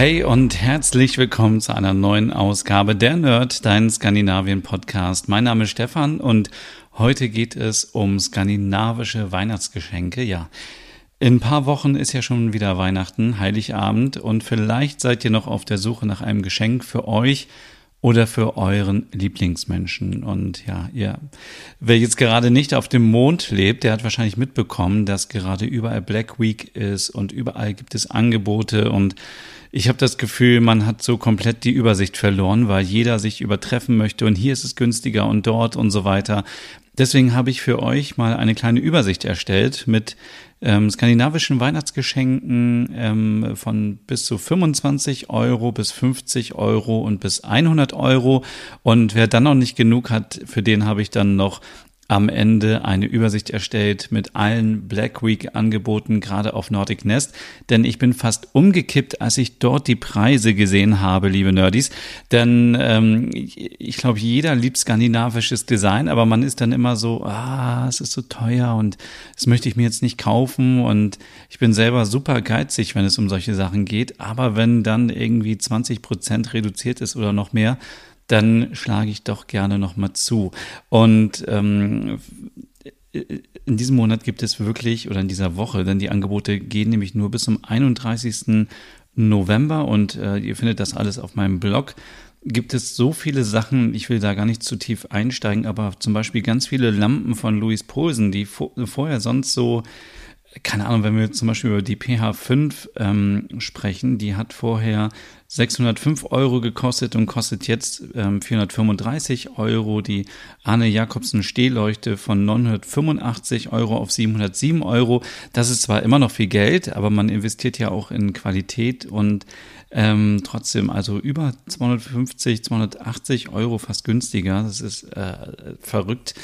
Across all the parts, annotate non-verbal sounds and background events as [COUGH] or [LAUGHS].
Hey und herzlich willkommen zu einer neuen Ausgabe der Nerd, dein Skandinavien-Podcast. Mein Name ist Stefan und heute geht es um skandinavische Weihnachtsgeschenke. Ja, in ein paar Wochen ist ja schon wieder Weihnachten, Heiligabend und vielleicht seid ihr noch auf der Suche nach einem Geschenk für euch oder für euren Lieblingsmenschen. Und ja, ihr, wer jetzt gerade nicht auf dem Mond lebt, der hat wahrscheinlich mitbekommen, dass gerade überall Black Week ist und überall gibt es Angebote und ich habe das Gefühl, man hat so komplett die Übersicht verloren, weil jeder sich übertreffen möchte und hier ist es günstiger und dort und so weiter. Deswegen habe ich für euch mal eine kleine Übersicht erstellt mit ähm, skandinavischen Weihnachtsgeschenken ähm, von bis zu 25 Euro bis 50 Euro und bis 100 Euro. Und wer dann noch nicht genug hat, für den habe ich dann noch am Ende eine Übersicht erstellt mit allen Black Week Angeboten, gerade auf Nordic Nest. Denn ich bin fast umgekippt, als ich dort die Preise gesehen habe, liebe Nerdies. Denn ähm, ich glaube, jeder liebt skandinavisches Design, aber man ist dann immer so, ah, es ist so teuer und das möchte ich mir jetzt nicht kaufen. Und ich bin selber super geizig, wenn es um solche Sachen geht. Aber wenn dann irgendwie 20 Prozent reduziert ist oder noch mehr, dann schlage ich doch gerne nochmal zu. Und ähm, in diesem Monat gibt es wirklich, oder in dieser Woche, denn die Angebote gehen nämlich nur bis zum 31. November und äh, ihr findet das alles auf meinem Blog. Gibt es so viele Sachen, ich will da gar nicht zu tief einsteigen, aber zum Beispiel ganz viele Lampen von Louis Poulsen, die vorher sonst so keine Ahnung, wenn wir zum Beispiel über die PH5 ähm, sprechen, die hat vorher 605 Euro gekostet und kostet jetzt ähm, 435 Euro. Die Arne Jakobsen Stehleuchte von 985 Euro auf 707 Euro. Das ist zwar immer noch viel Geld, aber man investiert ja auch in Qualität und ähm, trotzdem also über 250, 280 Euro fast günstiger. Das ist äh, verrückt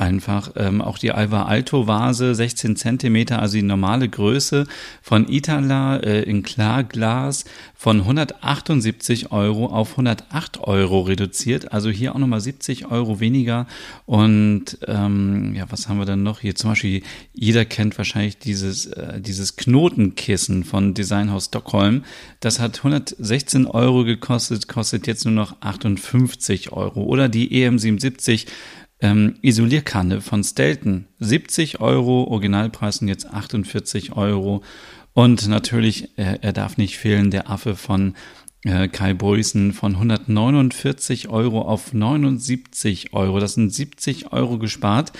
einfach. Ähm, auch die Alva Alto Vase, 16 Zentimeter, also die normale Größe von Itala äh, in Klarglas von 178 Euro auf 108 Euro reduziert. Also hier auch nochmal 70 Euro weniger. Und ähm, ja, was haben wir dann noch hier? Zum Beispiel, jeder kennt wahrscheinlich dieses, äh, dieses Knotenkissen von Designhaus Stockholm. Das hat 116 Euro gekostet, kostet jetzt nur noch 58 Euro. Oder die EM77 ähm, Isolierkanne von Stelton 70 Euro, Originalpreis sind jetzt 48 Euro. Und natürlich, äh, er darf nicht fehlen, der Affe von äh, Kai Boysen von 149 Euro auf 79 Euro. Das sind 70 Euro gespart.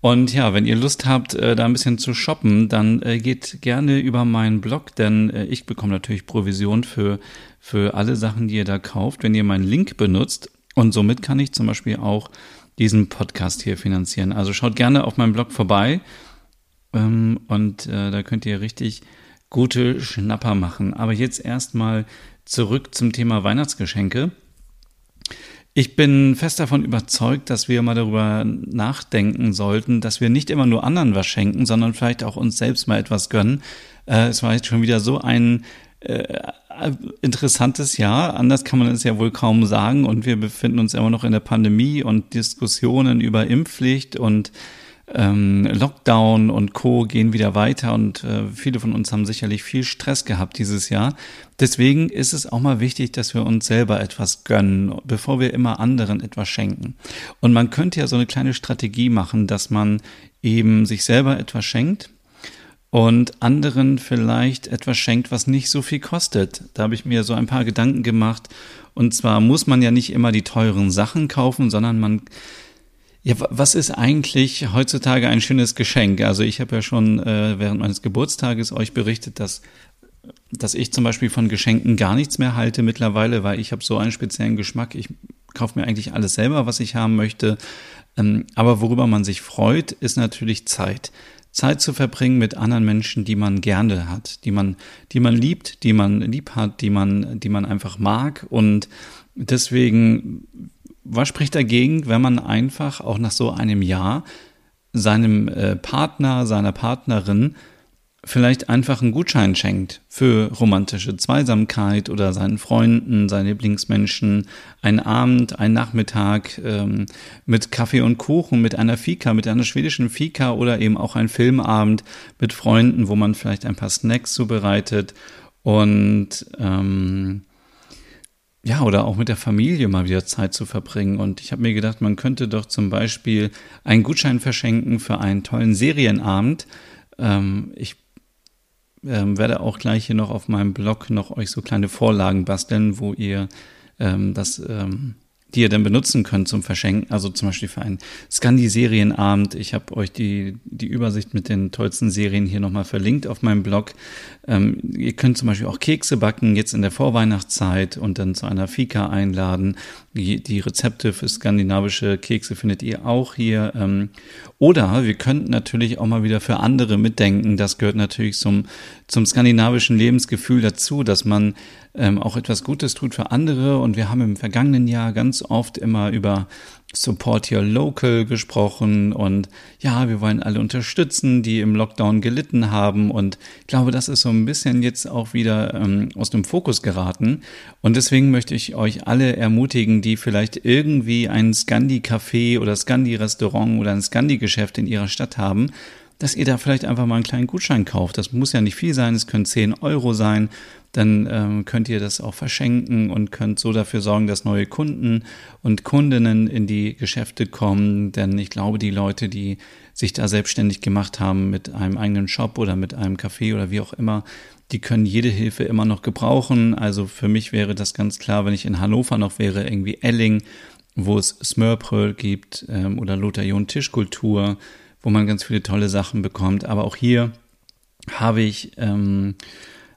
Und ja, wenn ihr Lust habt, äh, da ein bisschen zu shoppen, dann äh, geht gerne über meinen Blog, denn äh, ich bekomme natürlich Provision für, für alle Sachen, die ihr da kauft, wenn ihr meinen Link benutzt. Und somit kann ich zum Beispiel auch diesen Podcast hier finanzieren. Also schaut gerne auf meinem Blog vorbei ähm, und äh, da könnt ihr richtig gute Schnapper machen. Aber jetzt erstmal zurück zum Thema Weihnachtsgeschenke. Ich bin fest davon überzeugt, dass wir mal darüber nachdenken sollten, dass wir nicht immer nur anderen was schenken, sondern vielleicht auch uns selbst mal etwas gönnen. Äh, es war jetzt schon wieder so ein äh, interessantes Jahr. Anders kann man es ja wohl kaum sagen. Und wir befinden uns immer noch in der Pandemie und Diskussionen über Impfpflicht und ähm, Lockdown und Co. gehen wieder weiter und äh, viele von uns haben sicherlich viel Stress gehabt dieses Jahr. Deswegen ist es auch mal wichtig, dass wir uns selber etwas gönnen, bevor wir immer anderen etwas schenken. Und man könnte ja so eine kleine Strategie machen, dass man eben sich selber etwas schenkt und anderen vielleicht etwas schenkt, was nicht so viel kostet. Da habe ich mir so ein paar Gedanken gemacht. Und zwar muss man ja nicht immer die teuren Sachen kaufen, sondern man ja, was ist eigentlich heutzutage ein schönes Geschenk? Also ich habe ja schon äh, während meines Geburtstages euch berichtet, dass dass ich zum Beispiel von Geschenken gar nichts mehr halte mittlerweile, weil ich habe so einen speziellen Geschmack. Ich kaufe mir eigentlich alles selber, was ich haben möchte. Ähm, aber worüber man sich freut, ist natürlich Zeit. Zeit zu verbringen mit anderen Menschen, die man gerne hat, die man, die man liebt, die man lieb hat, die man, die man einfach mag. Und deswegen, was spricht dagegen, wenn man einfach auch nach so einem Jahr seinem äh, Partner, seiner Partnerin vielleicht einfach einen Gutschein schenkt für romantische Zweisamkeit oder seinen Freunden, seinen Lieblingsmenschen, einen Abend, einen Nachmittag ähm, mit Kaffee und Kuchen, mit einer Fika, mit einer schwedischen Fika oder eben auch ein Filmabend mit Freunden, wo man vielleicht ein paar Snacks zubereitet und ähm, ja, oder auch mit der Familie mal wieder Zeit zu verbringen. Und ich habe mir gedacht, man könnte doch zum Beispiel einen Gutschein verschenken für einen tollen Serienabend. Ähm, ich ähm, werde auch gleich hier noch auf meinem Blog noch euch so kleine Vorlagen basteln, wo ihr ähm, das ähm, die ihr dann benutzen könnt zum Verschenken. Also zum Beispiel für einen Scandi-Serienabend. Ich habe euch die, die Übersicht mit den tollsten Serien hier nochmal verlinkt auf meinem Blog. Ähm, ihr könnt zum Beispiel auch Kekse backen, jetzt in der Vorweihnachtszeit und dann zu einer Fika einladen. Die, die Rezepte für skandinavische Kekse findet ihr auch hier. Ähm, oder wir könnten natürlich auch mal wieder für andere mitdenken. Das gehört natürlich zum, zum skandinavischen Lebensgefühl dazu, dass man ähm, auch etwas Gutes tut für andere. Und wir haben im vergangenen Jahr ganz oft immer über Support Your Local gesprochen und ja, wir wollen alle unterstützen, die im Lockdown gelitten haben und ich glaube, das ist so ein bisschen jetzt auch wieder ähm, aus dem Fokus geraten und deswegen möchte ich euch alle ermutigen, die vielleicht irgendwie ein Scandi-Café oder Scandi-Restaurant oder ein Scandi-Geschäft in ihrer Stadt haben, dass ihr da vielleicht einfach mal einen kleinen Gutschein kauft. Das muss ja nicht viel sein, es können 10 Euro sein dann ähm, könnt ihr das auch verschenken und könnt so dafür sorgen, dass neue Kunden und Kundinnen in die Geschäfte kommen. Denn ich glaube, die Leute, die sich da selbstständig gemacht haben mit einem eigenen Shop oder mit einem Café oder wie auch immer, die können jede Hilfe immer noch gebrauchen. Also für mich wäre das ganz klar, wenn ich in Hannover noch wäre, irgendwie Elling, wo es Smörpröl gibt ähm, oder Lothar John Tischkultur, wo man ganz viele tolle Sachen bekommt. Aber auch hier habe ich ähm,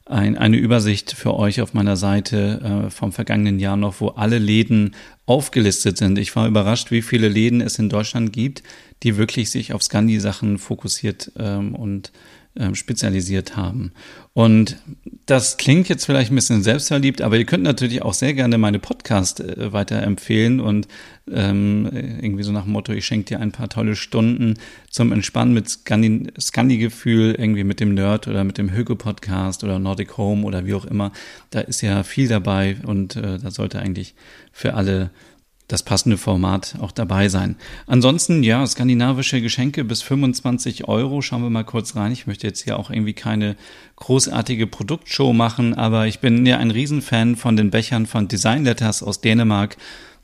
ein, eine Übersicht für euch auf meiner Seite äh, vom vergangenen Jahr noch, wo alle Läden aufgelistet sind. Ich war überrascht, wie viele Läden es in Deutschland gibt, die wirklich sich auf Scandi-Sachen fokussiert ähm, und ähm, spezialisiert haben. Und das klingt jetzt vielleicht ein bisschen selbstverliebt, aber ihr könnt natürlich auch sehr gerne meine Podcast äh, weiterempfehlen und ähm, irgendwie so nach dem Motto, ich schenke dir ein paar tolle Stunden zum Entspannen mit Scandi-Gefühl, irgendwie mit dem Nerd oder mit dem Höge-Podcast oder Nordic Home oder wie auch immer. Da ist ja viel dabei und äh, da sollte eigentlich für alle das passende Format auch dabei sein. Ansonsten, ja, skandinavische Geschenke bis 25 Euro. Schauen wir mal kurz rein. Ich möchte jetzt hier auch irgendwie keine großartige Produktshow machen, aber ich bin ja ein Riesenfan von den Bechern von Design Letters aus Dänemark.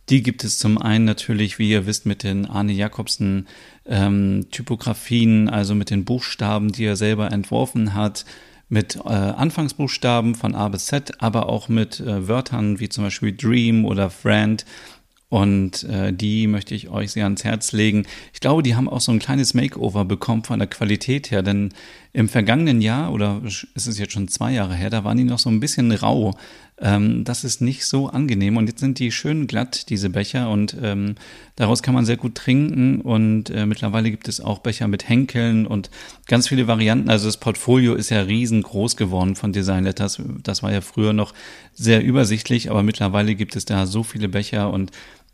Die gibt es zum einen natürlich, wie ihr wisst, mit den Arne Jacobsen ähm, Typografien, also mit den Buchstaben, die er selber entworfen hat mit äh, Anfangsbuchstaben von A bis Z, aber auch mit äh, Wörtern wie zum Beispiel Dream oder Friend und äh, die möchte ich euch sehr ans Herz legen. Ich glaube, die haben auch so ein kleines Makeover bekommen von der Qualität her, denn im vergangenen Jahr, oder ist es jetzt schon zwei Jahre her, da waren die noch so ein bisschen rau. Ähm, das ist nicht so angenehm. Und jetzt sind die schön glatt, diese Becher, und ähm, daraus kann man sehr gut trinken. Und äh, mittlerweile gibt es auch Becher mit Henkeln und ganz viele Varianten. Also das Portfolio ist ja riesengroß geworden von Design Letters. Das war ja früher noch sehr übersichtlich, aber mittlerweile gibt es da so viele Becher und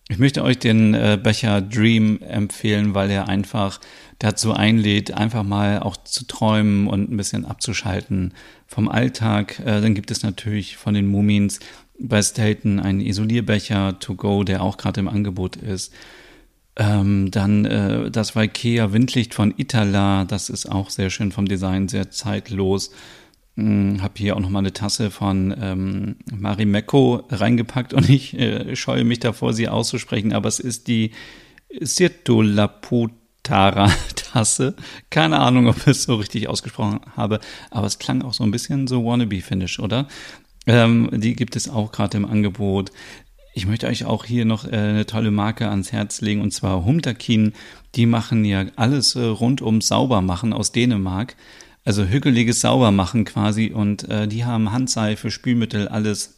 ich möchte euch den äh, Becher Dream empfehlen, weil er einfach dazu einlädt, einfach mal auch zu träumen und ein bisschen abzuschalten vom Alltag. Äh, dann gibt es natürlich von den Mumins bei Stelton einen Isolierbecher to go, der auch gerade im Angebot ist. Ähm, dann äh, das Valkea Windlicht von Itala, das ist auch sehr schön vom Design, sehr zeitlos. Hm, habe hier auch noch mal eine Tasse von ähm, Marimekko reingepackt und [LAUGHS] ich äh, scheue mich davor, sie auszusprechen, aber es ist die Sirtulaputara-Tasse. Keine Ahnung, ob ich es so richtig ausgesprochen habe, aber es klang auch so ein bisschen so Wannabe-Finish, oder? Ähm, die gibt es auch gerade im Angebot. Ich möchte euch auch hier noch äh, eine tolle Marke ans Herz legen, und zwar Humtakin. Die machen ja alles äh, rund um Saubermachen aus Dänemark also hügeliges Saubermachen quasi und äh, die haben Handseife, Spülmittel, alles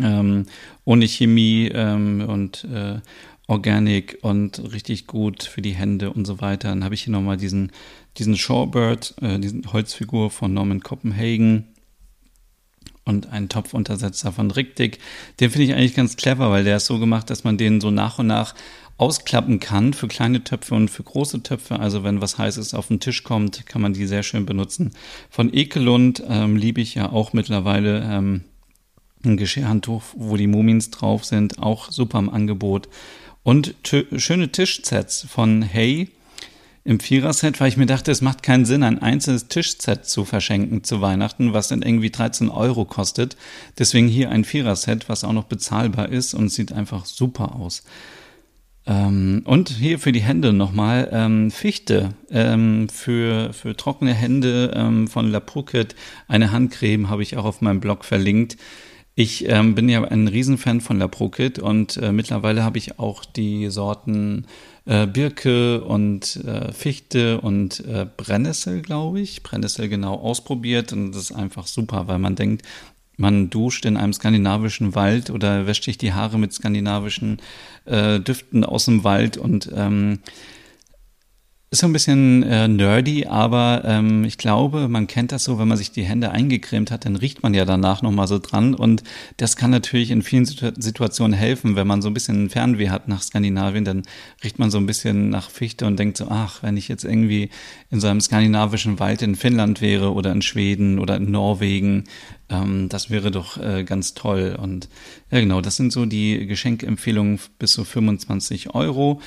ähm, ohne Chemie ähm, und äh, organic und richtig gut für die Hände und so weiter. Dann habe ich hier nochmal diesen, diesen Shorebird, äh, diesen Holzfigur von Norman Copenhagen und einen Topfuntersetzer von Riktik. Den finde ich eigentlich ganz clever, weil der ist so gemacht, dass man den so nach und nach ausklappen kann für kleine Töpfe und für große Töpfe. Also wenn was Heißes auf den Tisch kommt, kann man die sehr schön benutzen. Von Ekelund ähm, liebe ich ja auch mittlerweile ähm, ein Geschirrhandtuch, wo die Mumins drauf sind, auch super im Angebot. Und schöne Tischsets von Hey im Viererset, weil ich mir dachte, es macht keinen Sinn, ein einzelnes Tischset zu verschenken zu Weihnachten, was dann irgendwie 13 Euro kostet. Deswegen hier ein Viererset, was auch noch bezahlbar ist und sieht einfach super aus. Ähm, und hier für die Hände nochmal ähm, Fichte ähm, für, für trockene Hände ähm, von La Phuket. Eine Handcreme habe ich auch auf meinem Blog verlinkt. Ich ähm, bin ja ein Riesenfan von La Prokit und äh, mittlerweile habe ich auch die Sorten äh, Birke und äh, Fichte und äh, Brennnessel, glaube ich, Brennnessel genau ausprobiert und das ist einfach super, weil man denkt, man duscht in einem skandinavischen Wald oder wäscht sich die Haare mit skandinavischen äh, Düften aus dem Wald und ähm, ist so ein bisschen äh, nerdy, aber ähm, ich glaube, man kennt das so, wenn man sich die Hände eingecremt hat, dann riecht man ja danach nochmal so dran. Und das kann natürlich in vielen Situ Situationen helfen, wenn man so ein bisschen Fernweh hat nach Skandinavien, dann riecht man so ein bisschen nach Fichte und denkt so, ach, wenn ich jetzt irgendwie in so einem skandinavischen Wald in Finnland wäre oder in Schweden oder in Norwegen, ähm, das wäre doch äh, ganz toll. Und ja genau, das sind so die Geschenkempfehlungen bis zu 25 Euro.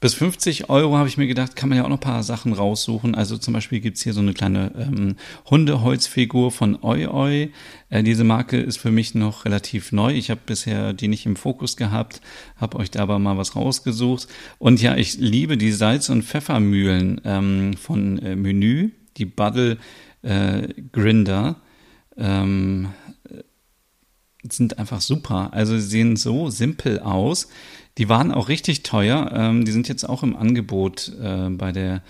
Bis 50 Euro habe ich mir gedacht, kann man ja auch noch ein paar Sachen raussuchen. Also zum Beispiel gibt's hier so eine kleine ähm, Hundeholzfigur von Oi Oi. Äh, diese Marke ist für mich noch relativ neu. Ich habe bisher die nicht im Fokus gehabt, habe euch da aber mal was rausgesucht. Und ja, ich liebe die Salz- und Pfeffermühlen ähm, von äh, Menü, die Buddle äh, Grinder. Ähm, sind einfach super. Also sie sehen so simpel aus. Die waren auch richtig teuer. Ähm, die sind jetzt auch im Angebot äh, bei der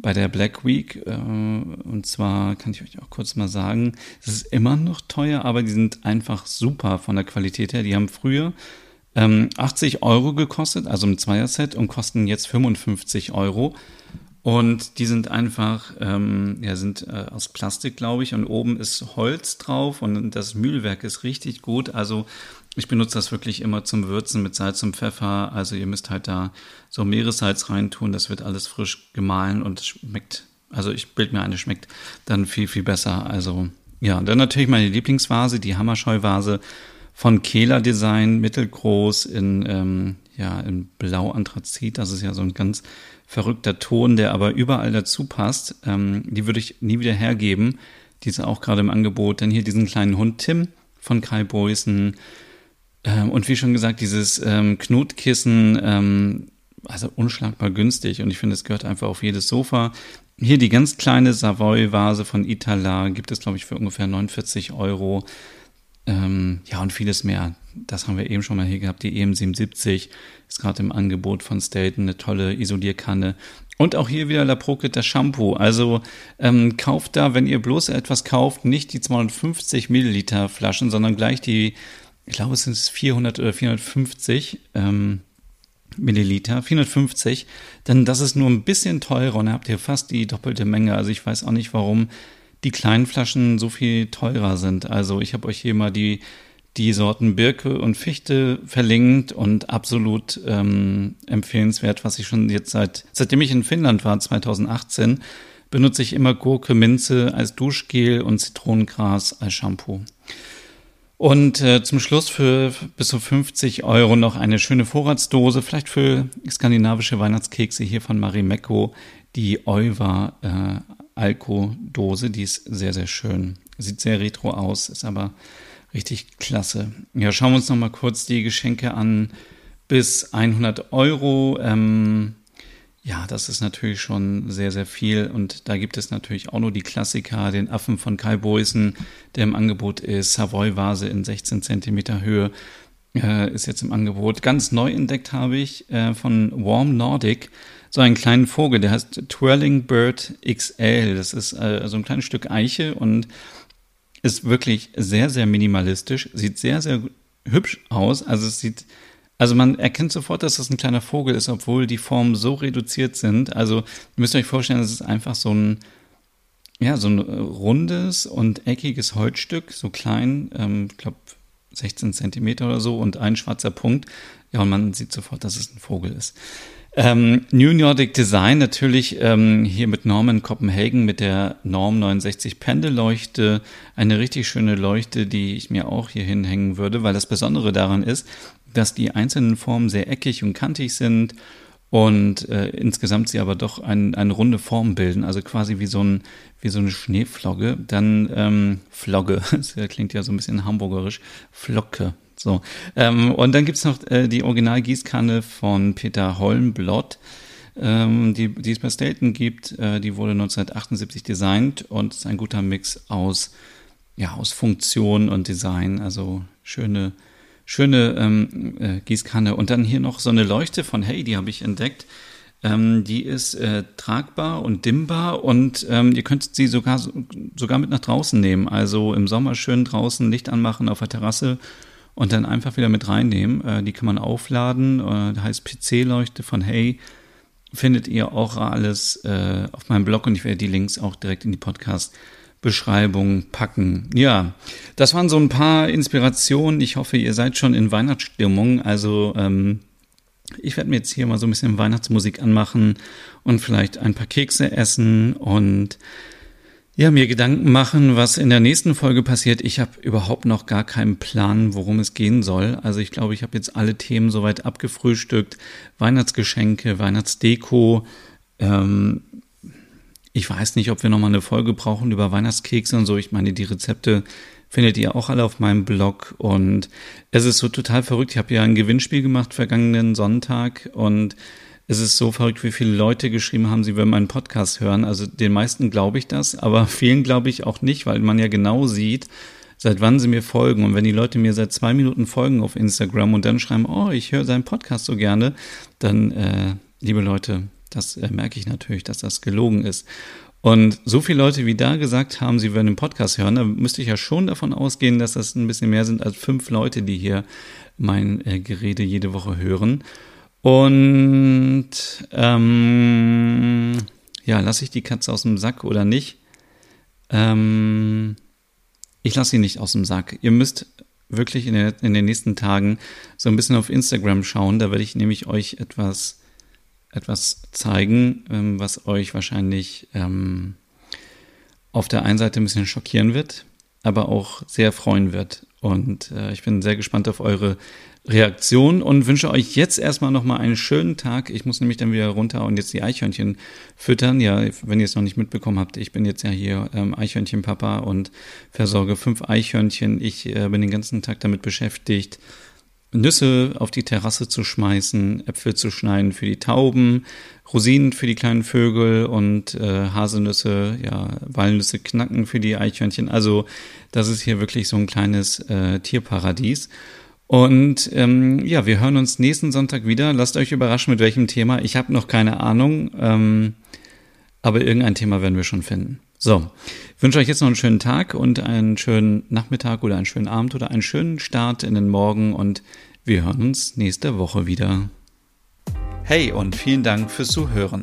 bei der Black Week. Äh, und zwar kann ich euch auch kurz mal sagen, es ist immer noch teuer, aber die sind einfach super von der Qualität her. Die haben früher ähm, 80 Euro gekostet, also im Zweierset, und kosten jetzt 55 Euro. Und die sind einfach, ähm, ja, sind äh, aus Plastik, glaube ich, und oben ist Holz drauf und das Mühlwerk ist richtig gut. Also ich benutze das wirklich immer zum Würzen mit Salz und Pfeffer. Also ihr müsst halt da so Meeressalz reintun. Das wird alles frisch gemahlen und schmeckt, also ich bild mir eine, schmeckt dann viel, viel besser. Also ja, dann natürlich meine Lieblingsvase, die Hammerscheu-Vase von Kehler Design, mittelgroß in, ähm, ja, in Blau-Anthrazit. Das ist ja so ein ganz verrückter Ton, der aber überall dazu passt. Ähm, die würde ich nie wieder hergeben. Die ist auch gerade im Angebot. Dann hier diesen kleinen Hund Tim von Kai Boysen. Ähm, und wie schon gesagt, dieses ähm, Knotkissen, ähm, also unschlagbar günstig. Und ich finde, es gehört einfach auf jedes Sofa. Hier die ganz kleine Savoy-Vase von Itala gibt es, glaube ich, für ungefähr 49 Euro. Ähm, ja, und vieles mehr. Das haben wir eben schon mal hier gehabt. Die EM77 ist gerade im Angebot von Staten, eine tolle Isolierkanne. Und auch hier wieder La Proket, das Shampoo. Also ähm, kauft da, wenn ihr bloß etwas kauft, nicht die 250 Milliliter Flaschen, sondern gleich die ich glaube, es sind 400 oder 450 ähm, Milliliter, 450, dann das ist nur ein bisschen teurer und habt ihr fast die doppelte Menge. Also ich weiß auch nicht, warum die kleinen Flaschen so viel teurer sind. Also ich habe euch hier mal die, die Sorten Birke und Fichte verlinkt und absolut ähm, empfehlenswert, was ich schon jetzt seit, seitdem ich in Finnland war, 2018, benutze ich immer Gurke, Minze als Duschgel und Zitronengras als Shampoo. Und äh, zum Schluss für bis zu 50 Euro noch eine schöne Vorratsdose, vielleicht für skandinavische Weihnachtskekse hier von Marimekko, die Euva äh, Alko-Dose, die ist sehr, sehr schön. Sieht sehr retro aus, ist aber richtig klasse. Ja, schauen wir uns noch mal kurz die Geschenke an bis 100 Euro. Ähm, ja, das ist natürlich schon sehr, sehr viel. Und da gibt es natürlich auch nur die Klassiker, den Affen von Kai Boysen, der im Angebot ist, Savoy-Vase in 16 Zentimeter Höhe, äh, ist jetzt im Angebot. Ganz neu entdeckt habe ich äh, von Warm Nordic so einen kleinen Vogel, der heißt Twirling Bird XL. Das ist äh, so ein kleines Stück Eiche und ist wirklich sehr, sehr minimalistisch, sieht sehr, sehr hübsch aus. Also es sieht Also man erkennt sofort, dass das ein kleiner Vogel ist, obwohl die Formen so reduziert sind. Also ihr müsst euch vorstellen, das ist einfach so ein, ja, so ein rundes und eckiges Holzstück, so klein, ähm, ich glaube 16 Zentimeter oder so und ein schwarzer Punkt. Ja, und man sieht sofort, dass es ein Vogel ist. Ähm, New Nordic Design natürlich ähm, hier mit Norman Copenhagen mit der Norm 69 Pendelleuchte. Eine richtig schöne Leuchte, die ich mir auch hier hinhängen würde, weil das Besondere daran ist, dass die einzelnen Formen sehr eckig und kantig sind und äh, insgesamt sie aber doch ein, eine runde Form bilden, also quasi wie so, ein, wie so eine Schneeflogge. Dann ähm, Flogge, [LAUGHS] das klingt ja so ein bisschen hamburgerisch, Flocke. So. Ähm, und dann gibt's noch äh, die Originalgießkanne von Peter Holmblott, ähm, die, die es bei Stelton gibt. Äh, die wurde 1978 designt und ist ein guter Mix aus, ja, aus Funktion und Design. Also schöne schöne ähm, äh, Gießkanne. Und dann hier noch so eine Leuchte von Hey, die habe ich entdeckt. Ähm, die ist äh, tragbar und dimmbar und ähm, ihr könnt sie sogar, sogar mit nach draußen nehmen. Also im Sommer schön draußen Licht anmachen auf der Terrasse und dann einfach wieder mit reinnehmen. Äh, die kann man aufladen. Äh, heißt PC-Leuchte von Hey. Findet ihr auch alles äh, auf meinem Blog und ich werde die Links auch direkt in die Podcast Beschreibung packen. Ja, das waren so ein paar Inspirationen. Ich hoffe, ihr seid schon in Weihnachtsstimmung. Also ähm, ich werde mir jetzt hier mal so ein bisschen Weihnachtsmusik anmachen und vielleicht ein paar Kekse essen und ja, mir Gedanken machen, was in der nächsten Folge passiert. Ich habe überhaupt noch gar keinen Plan, worum es gehen soll. Also ich glaube, ich habe jetzt alle Themen soweit abgefrühstückt. Weihnachtsgeschenke, Weihnachtsdeko, ähm, ich weiß nicht, ob wir nochmal eine Folge brauchen über Weihnachtskekse und so. Ich meine, die Rezepte findet ihr auch alle auf meinem Blog. Und es ist so total verrückt. Ich habe ja ein Gewinnspiel gemacht vergangenen Sonntag und es ist so verrückt, wie viele Leute geschrieben haben, sie würden meinen Podcast hören. Also den meisten glaube ich das, aber [LAUGHS] vielen glaube ich auch nicht, weil man ja genau sieht, seit wann sie mir folgen. Und wenn die Leute mir seit zwei Minuten folgen auf Instagram und dann schreiben, oh, ich höre seinen Podcast so gerne, dann, äh, liebe Leute, das äh, merke ich natürlich, dass das gelogen ist. Und so viele Leute wie da gesagt haben, sie würden den Podcast hören, da müsste ich ja schon davon ausgehen, dass das ein bisschen mehr sind als fünf Leute, die hier mein äh, Gerede jede Woche hören. Und ähm, ja, lasse ich die Katze aus dem Sack oder nicht? Ähm, ich lasse sie nicht aus dem Sack. Ihr müsst wirklich in, der, in den nächsten Tagen so ein bisschen auf Instagram schauen. Da werde ich nämlich euch etwas etwas zeigen, ähm, was euch wahrscheinlich ähm, auf der einen Seite ein bisschen schockieren wird, aber auch sehr freuen wird. Und äh, ich bin sehr gespannt auf eure Reaktion und wünsche euch jetzt erstmal nochmal einen schönen Tag. Ich muss nämlich dann wieder runter und jetzt die Eichhörnchen füttern. Ja, wenn ihr es noch nicht mitbekommen habt, ich bin jetzt ja hier ähm, Eichhörnchenpapa und versorge fünf Eichhörnchen. Ich äh, bin den ganzen Tag damit beschäftigt, Nüsse auf die Terrasse zu schmeißen, Äpfel zu schneiden für die Tauben, Rosinen für die kleinen Vögel und äh, Haselnüsse, ja, Walnüsse knacken für die Eichhörnchen. Also das ist hier wirklich so ein kleines äh, Tierparadies. Und ähm, ja, wir hören uns nächsten Sonntag wieder. Lasst euch überraschen, mit welchem Thema. Ich habe noch keine Ahnung, ähm, aber irgendein Thema werden wir schon finden. So, ich wünsche euch jetzt noch einen schönen Tag und einen schönen Nachmittag oder einen schönen Abend oder einen schönen Start in den Morgen und wir hören uns nächste Woche wieder. Hey und vielen Dank fürs Zuhören.